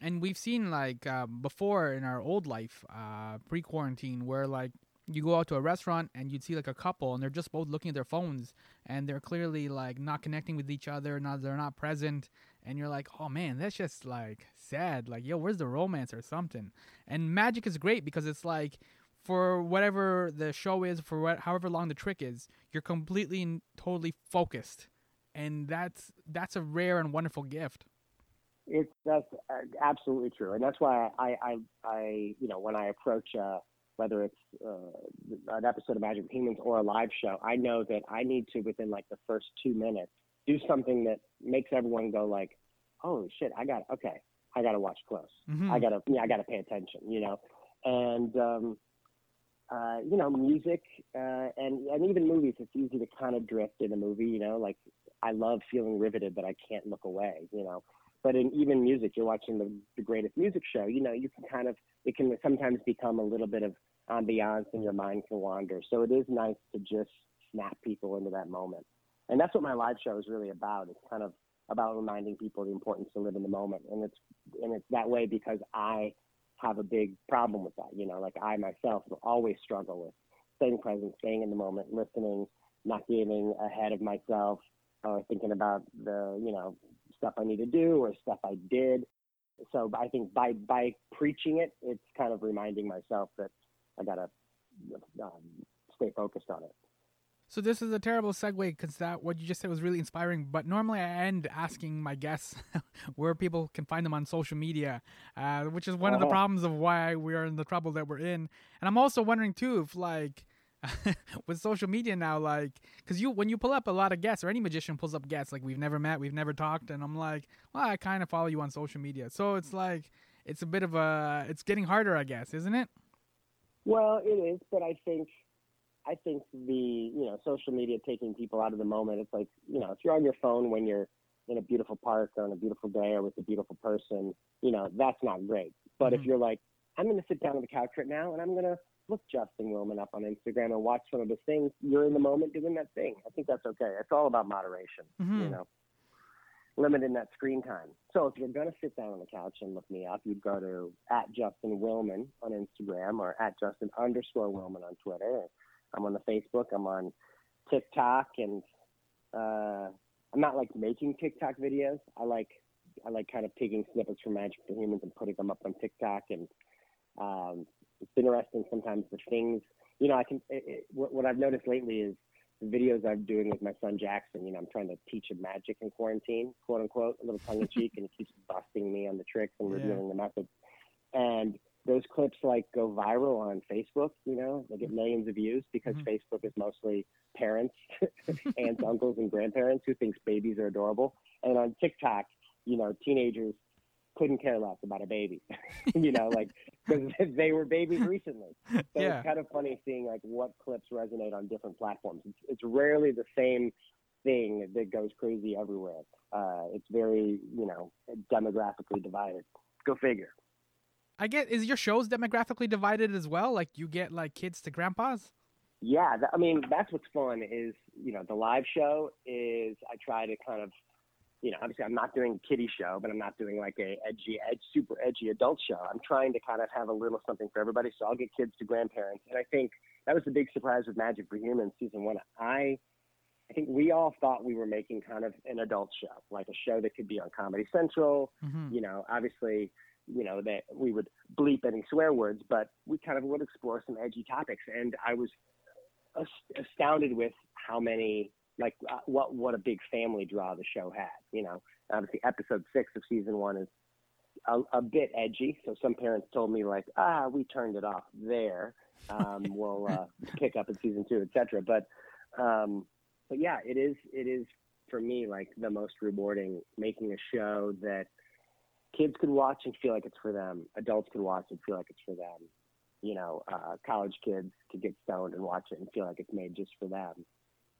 Speaker 1: And we've seen like um, before in our old life, uh, pre-quarantine, where like you go out to a restaurant and you'd see like a couple and they're just both looking at their phones and they're clearly like not connecting with each other, not they're not present, and you're like, oh man, that's just like sad. Like, yo, where's the romance or something? And magic is great because it's like for whatever the show is, for what, however long the trick is, you're completely and totally focused, and that's that's a rare and wonderful gift.
Speaker 2: It's that's uh, absolutely true, and that's why I I, I you know when I approach uh, whether it's uh, an episode of Magic Humans or a live show, I know that I need to within like the first two minutes do something that makes everyone go like, "Oh shit, I got okay, I got to watch close.
Speaker 1: Mhm.
Speaker 2: I got to yeah, I got to pay attention," you know, and um, uh, you know, music uh, and and even movies. It's easy to kind of drift in a movie, you know, like I love feeling riveted, but I can't look away, you know. But in even music, you're watching the, the greatest music show, you know, you can kind of, it can sometimes become a little bit of ambiance and your mind can wander. So it is nice to just snap people into that moment. And that's what my live show is really about. It's kind of about reminding people the importance to live in the moment. And it's, and it's that way because I have a big problem with that. You know, like I myself will always struggle with staying present, staying in the moment, listening, not getting ahead of myself or thinking about the, you know, stuff I need to do or stuff I did. So I think by by preaching it, it's kind of reminding myself that I gotta um, stay focused on it.
Speaker 1: So this is a terrible segue because that what you just said was really inspiring. But normally I end asking my guests where people can find them on social media, uh, which is one of the
Speaker 2: Uh-huh.
Speaker 1: problems of why we are in the trouble that we're in. And I'm also wondering too if like with social media now, like because you when you pull up a lot of guests or any magician pulls up guests like we've never met, we've never talked, and I'm like, well, I kind of follow you on social media, so it's like it's a bit of a it's getting harder, I guess, isn't it?
Speaker 2: Well, it is, but I think I think the you know social media taking people out of the moment. It's like you know if you're on your phone when you're in a beautiful park or on a beautiful day or with a beautiful person, you know that's not great. But if
Speaker 1: Mhm.
Speaker 2: you're like, I'm going to sit down on the couch right now and I'm going to look Justin Willman up on Instagram and watch some of his things. You're in the moment doing that thing. I think that's okay. It's all about moderation. You
Speaker 1: Mhm.
Speaker 2: know, limiting that screen time. So if you're going to sit down on the couch and look me up, you'd go to at Justin Willman on Instagram or at Justin underscore Willman on Twitter. I'm on the Facebook. I'm on TikTok, and uh, I'm not like making TikTok videos. I like I like kind of taking snippets from Magic for Humans and putting them up on TikTok. And um, it's interesting sometimes the things you know. I can it, it, what, what I've noticed lately is the videos I'm doing with my son Jackson. You know, I'm trying to teach him magic in quarantine, quote unquote, a little tongue in cheek, and he keeps busting me on the tricks and
Speaker 1: Yeah.
Speaker 2: revealing the methods. And those clips like go viral on Facebook. You know, they get millions of views because
Speaker 1: Mhm.
Speaker 2: Facebook is mostly parents, aunts, uncles, and grandparents who thinks babies are adorable. And on TikTok, you know, teenagers couldn't care less about a baby. you know, like because they were babies recently. So
Speaker 1: Yeah.
Speaker 2: it's kind of funny seeing like what clips resonate on different platforms. It's, it's rarely the same thing that goes crazy everywhere. Uh, it's very, you know, demographically divided. Go figure.
Speaker 1: I get is your shows demographically divided as well? Like you get like kids to grandpas?
Speaker 2: Yeah, that, I mean that's what's fun is you know the live show is I try to kind of you know obviously I'm not doing a kiddie show, but I'm not doing like a edgy, edge, super edgy adult show. I'm trying to kind of have a little something for everybody. So I'll get kids to grandparents, and I think that was the big surprise with Magic for Humans season one. I I think we all thought we were making kind of an adult show, like a show that could be on Comedy Central,
Speaker 1: Mm-hmm.
Speaker 2: you know, obviously, you know, that we would bleep any swear words, but we kind of would explore some edgy topics. And I was astounded with how many, like, uh, what what a big family draw the show had. You know, obviously, episode six of season one is a, a bit edgy. So some parents told me like, ah, we turned it off there. Um, we'll uh, pick up in season two, etc. But um, but yeah, it is it is for me like the most rewarding making a show that kids could watch and feel like it's for them. Adults could watch and feel like it's for them. You know, uh, college kids could get stoned and watch it and feel like it's made just for them.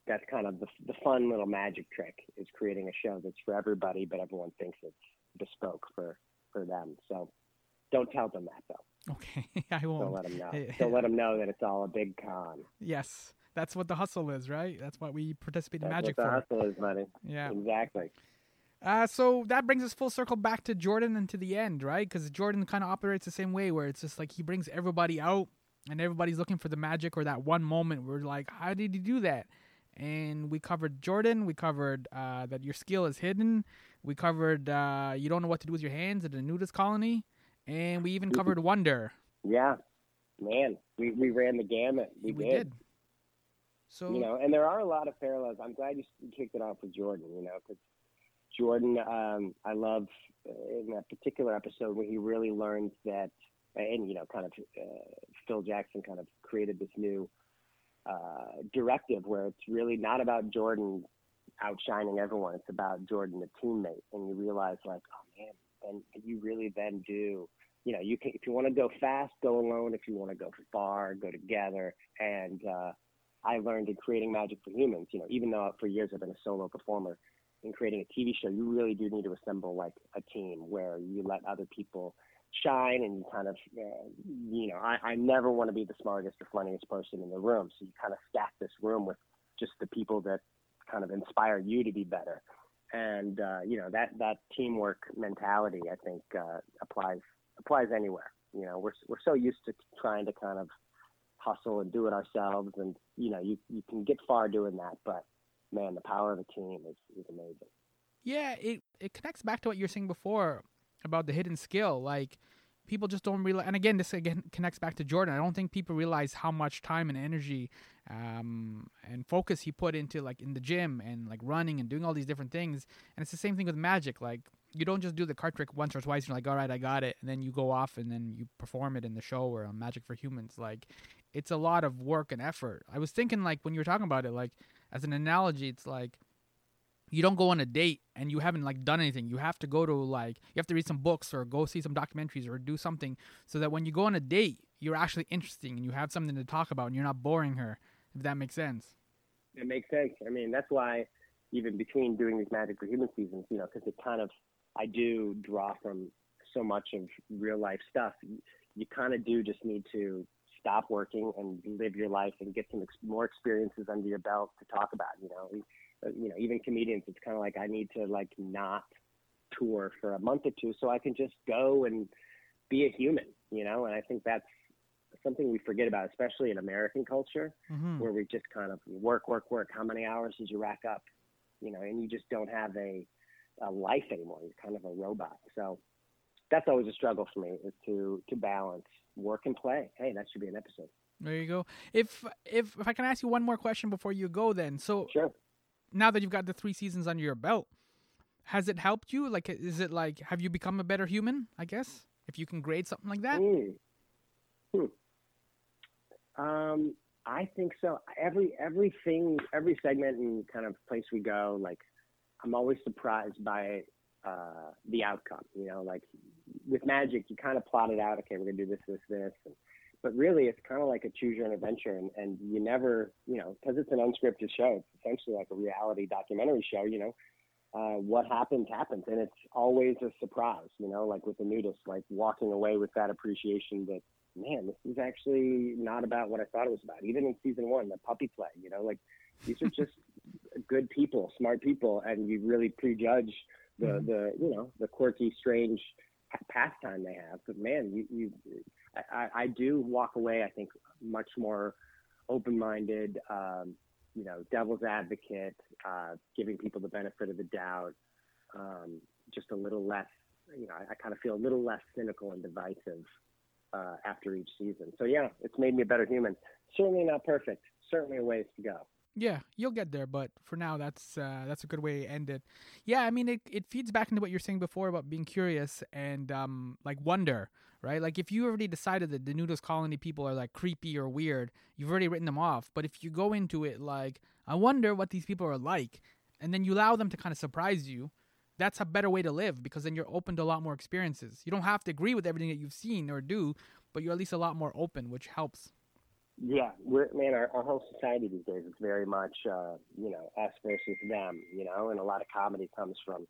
Speaker 2: That's kind of the, the fun little magic trick is creating a show that's for everybody, but everyone thinks it's bespoke for, for them. So don't tell them that though.
Speaker 1: Okay, I
Speaker 2: Don't
Speaker 1: won't.
Speaker 2: let them know. Don't let them know that it's all a big con.
Speaker 1: Yes, that's what the hustle is, right? That's what we participate in
Speaker 2: That's
Speaker 1: magic
Speaker 2: what the
Speaker 1: for.
Speaker 2: hustle is, buddy.
Speaker 1: Yeah.
Speaker 2: Exactly.
Speaker 1: Uh, so that brings us full circle back to Jordan and to the end, right? Because Jordan kind of operates the same way, where it's just like he brings everybody out and everybody's looking for the magic or that one moment where like, how did he do that? And we covered Jordan. We covered uh, that your skill is hidden. We covered uh, you don't know what to do with your hands at the nudist colony, and we even covered Wonder.
Speaker 2: Yeah, man, we, we ran the gamut. We,
Speaker 1: we
Speaker 2: did.
Speaker 1: did. So
Speaker 2: you know, and there are a lot of parallels. I'm glad you kicked it off with Jordan. You know, because Jordan, um, I love uh, in that particular episode where he really learns that, and you know, kind of uh, Phil Jackson kind of created this new uh, directive where it's really not about Jordan outshining everyone. It's about Jordan, the teammate, and you realize like, oh man, and you really then do. You know, you can if you want to go fast, go alone. If you want to go far, go together. And uh, I learned in creating Magic for Humans. You know, even though for years I've been a solo performer, in creating a TV show, you really do need to assemble like a team where you let other people shine and you kind of, uh, you know, I, I never want to be the smartest or funniest person in the room. So you kind of stack this room with just the people that kind of inspire you to be better. And, uh, you know, that, that teamwork mentality, I think, uh, applies, applies anywhere. You know, we're, we're so used to trying to kind of hustle and do it ourselves. And, you know, you, you can get far doing that, but man, the power of a team is, is amazing.
Speaker 1: Yeah, it, it connects back to what you were saying before about the hidden skill. Like people just don't realize, and again, this again connects back to Jordan. I don't think people realize how much time and energy um, and focus he put into like in the gym and like running and doing all these different things. And it's the same thing with magic. Like you don't just do the card trick once or twice. And you're like, all right, I got it, and then you go off and then you perform it in the show or on Magic for Humans. Like it's a lot of work and effort. I was thinking like when you were talking about it, like as an analogy, it's like you don't go on a date and you haven't like done anything. You have to go to like you have to read some books or go see some documentaries or do something so that when you go on a date, you're actually interesting and you have something to talk about and you're not boring her. If that makes sense.
Speaker 2: It makes sense. I mean, that's why even between doing these Magic for Human seasons, you know, because it kind of I do draw from so much of real life stuff. You, you kind of do just need to stop working and live your life and get some ex- more experiences under your belt to talk about. You know, uh, you know, even comedians, it's kind of like I need to like not tour for a month or two so I can just go and be a human. You know, and I think that's something we forget about, especially in American culture,
Speaker 1: mm-hmm.
Speaker 2: where we just kind of work, work, work. How many hours did you rack up? You know, and you just don't have a, a life anymore. You're kind of a robot. So that's always a struggle for me is to to balance work and play. Hey, that should be an episode.
Speaker 1: There you go. If if if I can ask you one more question before you go, then so
Speaker 2: sure.
Speaker 1: Now that you've got the three seasons under your belt, has it helped you? Like, is it like have you become a better human? I guess if you can grade something like that.
Speaker 2: Mm. Hmm. Um, I think so. Every everything, every segment and kind of place we go, like I'm always surprised by uh, the outcome. You know, like with Magic, you kind of plot it out. Okay, we're gonna do this, this, this. And, but really, it's kind of like a choose your own adventure, and, and you never, you know, because it's an unscripted show. It's essentially like a reality documentary show. You know, uh, what happens happens, and it's always a surprise. You know, like with the nudist, like walking away with that appreciation that man, this is actually not about what I thought it was about. Even in season one, the puppy play, you know, like these are just good people, smart people, and you really prejudge the mm-hmm. the you know the quirky, strange pastime they have. But man, you you I, I do walk away. I think much more open-minded. Um, you know, devil's advocate, uh, giving people the benefit of the doubt. Um, just a little less. You know, I, I kind of feel a little less cynical and divisive uh, after each season. So yeah, it's made me a better human. Certainly not perfect. Certainly a ways to go.
Speaker 1: Yeah, you'll get there, but for now, that's uh, that's a good way to end it. Yeah, I mean, it, it feeds back into what you're saying before about being curious and um, like wonder, right? Like if you already decided that the nudist colony people are like creepy or weird, you've already written them off. But if you go into it like, I wonder what these people are like, and then you allow them to kind of surprise you, that's a better way to live because then you're open to a lot more experiences. You don't have to agree with everything that you've seen or do, but you're at least a lot more open, which helps.
Speaker 2: Yeah, we're man, our, our whole society these days is very much uh, you know us versus them, you know, and a lot of comedy comes from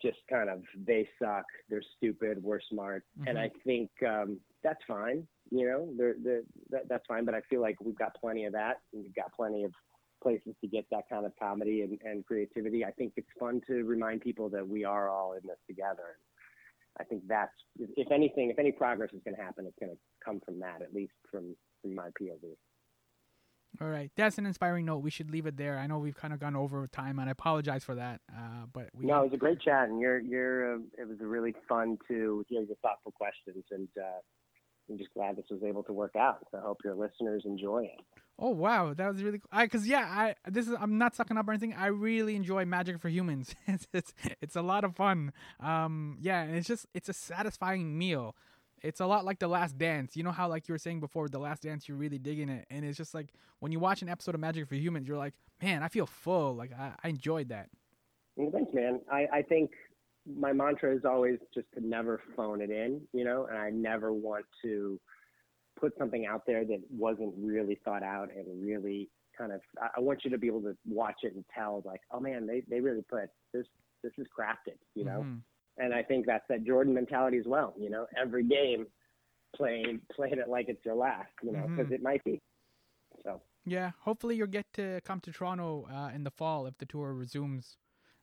Speaker 2: just kind of they suck, they're stupid, we're smart, mm-hmm. and I think um, that's fine, you know, they're, they're, that, that's fine. But I feel like we've got plenty of that, and we've got plenty of places to get that kind of comedy and, and creativity. I think it's fun to remind people that we are all in this together. I think that's, if anything, if any progress is going to happen, it's going to come from that, at least from from my POV.
Speaker 1: All right, that's an inspiring note. We should leave it there. I know we've kind of gone over time, and I apologize for that. Uh, but we
Speaker 2: no, it was a great chat, and you're you're. Uh, it was really fun to hear your thoughtful questions, and uh, I'm just glad this was able to work out. So I hope your listeners enjoy it.
Speaker 1: Oh wow, that was really cool. Cuz yeah, I this is I'm not sucking up or anything. I really enjoy Magic for Humans. it's, it's it's a lot of fun. Um yeah, and it's just it's a satisfying meal. It's a lot like The Last Dance. You know how like you were saying before The Last Dance you're really digging it and it's just like when you watch an episode of Magic for Humans you're like, "Man, I feel full." Like I, I enjoyed that.
Speaker 2: Well, thanks, man. I I think my mantra is always just to never phone it in, you know, and I never want to put something out there that wasn't really thought out and really kind of I want you to be able to watch it and tell like, oh man, they, they really put this this is crafted, you know? Mm-hmm. And I think that's that Jordan mentality as well, you know, every game playing playing it like it's your last, you know, because mm-hmm. it might be. So
Speaker 1: yeah, hopefully you'll get to come to Toronto uh, in the fall if the tour resumes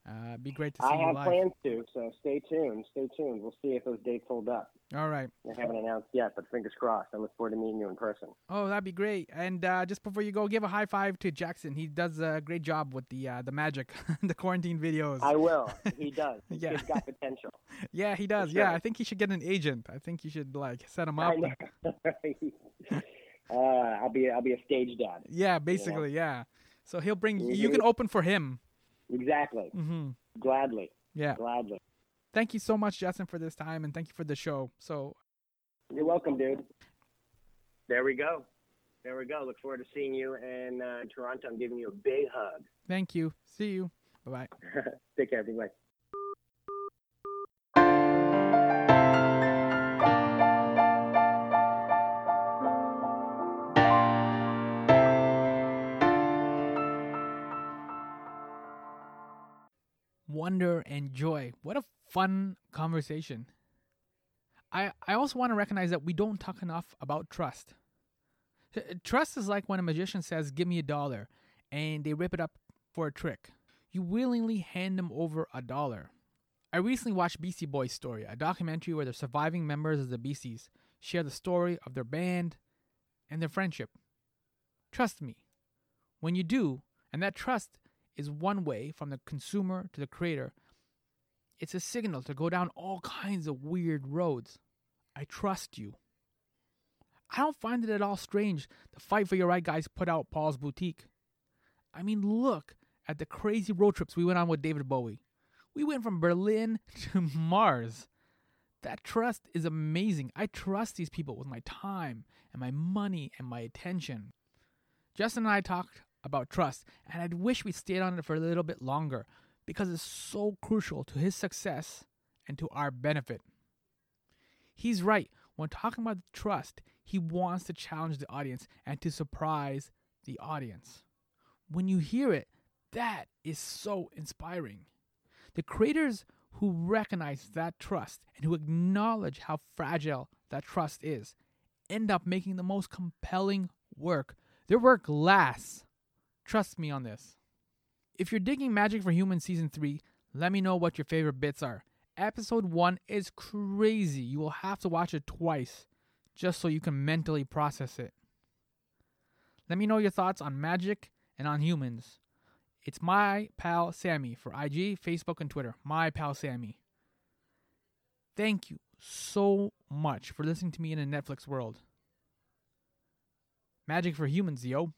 Speaker 1: uh, be great to see
Speaker 2: I
Speaker 1: you
Speaker 2: have
Speaker 1: live.
Speaker 2: plans to, so stay tuned. Stay tuned. We'll see if those dates hold up.
Speaker 1: All right.
Speaker 2: I haven't announced yet, but fingers crossed. I look forward to meeting you in person.
Speaker 1: Oh, that'd be great. And uh, just before you go, give a high five to Jackson. He does a great job with the uh, the magic, the quarantine videos.
Speaker 2: I will. He does. yeah. He's got potential.
Speaker 1: yeah, he does. Sure. Yeah, I think he should get an agent. I think you should like set him up.
Speaker 2: uh, I'll be I'll be a stage dad.
Speaker 1: Yeah, basically, you know? yeah. So he'll bring you can open for him.
Speaker 2: Exactly.
Speaker 1: Mm-hmm.
Speaker 2: Gladly.
Speaker 1: Yeah.
Speaker 2: Gladly.
Speaker 1: Thank you so much, Justin, for this time, and thank you for the show. So.
Speaker 2: You're welcome, dude. There we go. There we go. Look forward to seeing you in uh, Toronto. I'm giving you a big hug.
Speaker 1: Thank you. See you. Bye bye.
Speaker 2: Take care, everybody.
Speaker 1: Wonder and joy. What a fun conversation. I, I also want to recognize that we don't talk enough about trust. Trust is like when a magician says, Give me a dollar, and they rip it up for a trick. You willingly hand them over a dollar. I recently watched Beastie Boys' story, a documentary where the surviving members of the Beasties share the story of their band and their friendship. Trust me, when you do, and that trust is one way from the consumer to the creator. It's a signal to go down all kinds of weird roads. I trust you. I don't find it at all strange the Fight for Your Right guys put out Paul's Boutique. I mean, look at the crazy road trips we went on with David Bowie. We went from Berlin to Mars. That trust is amazing. I trust these people with my time and my money and my attention. Justin and I talked about trust, and I'd wish we stayed on it for a little bit longer because it's so crucial to his success and to our benefit. He's right. When talking about the trust, he wants to challenge the audience and to surprise the audience. When you hear it, that is so inspiring. The creators who recognize that trust and who acknowledge how fragile that trust is end up making the most compelling work. Their work lasts Trust me on this. If you're digging Magic for Humans Season 3, let me know what your favorite bits are. Episode 1 is crazy. You will have to watch it twice just so you can mentally process it. Let me know your thoughts on magic and on humans. It's my pal Sammy for IG, Facebook, and Twitter. My pal Sammy. Thank you so much for listening to me in a Netflix world. Magic for humans, yo.